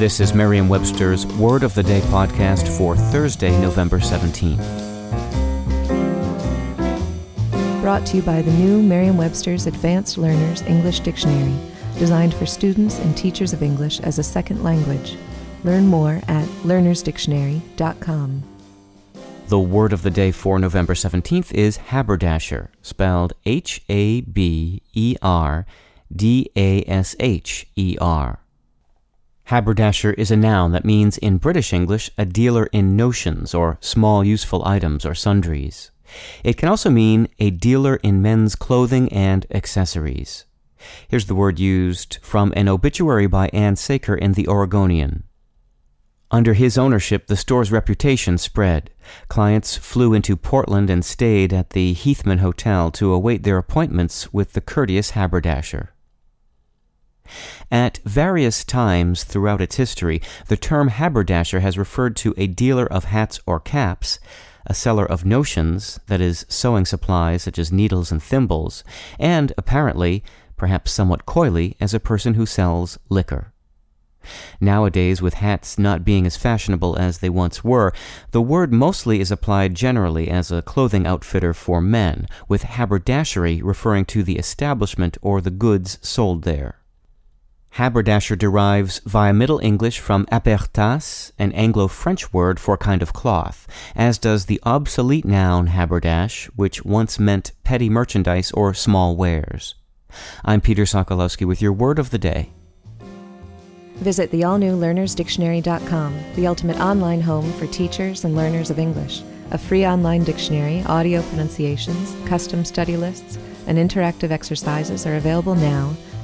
This is Merriam Webster's Word of the Day podcast for Thursday, November 17th. Brought to you by the new Merriam Webster's Advanced Learners English Dictionary, designed for students and teachers of English as a second language. Learn more at learnersdictionary.com. The word of the day for November 17th is haberdasher, spelled H A B E R D A S H E R. Haberdasher is a noun that means in British English a dealer in notions or small useful items or sundries. It can also mean a dealer in men's clothing and accessories. Here's the word used from an obituary by Anne Saker in the Oregonian. Under his ownership, the store's reputation spread. Clients flew into Portland and stayed at the Heathman Hotel to await their appointments with the courteous haberdasher. At various times throughout its history, the term haberdasher has referred to a dealer of hats or caps, a seller of notions, that is, sewing supplies such as needles and thimbles, and apparently, perhaps somewhat coyly, as a person who sells liquor. Nowadays, with hats not being as fashionable as they once were, the word mostly is applied generally as a clothing outfitter for men, with haberdashery referring to the establishment or the goods sold there. Haberdasher derives via Middle English from hapertas, an Anglo French word for kind of cloth, as does the obsolete noun haberdash, which once meant petty merchandise or small wares. I'm Peter Sokolowski with your word of the day. Visit the all new learnersdictionary.com, the ultimate online home for teachers and learners of English. A free online dictionary, audio pronunciations, custom study lists, and interactive exercises are available now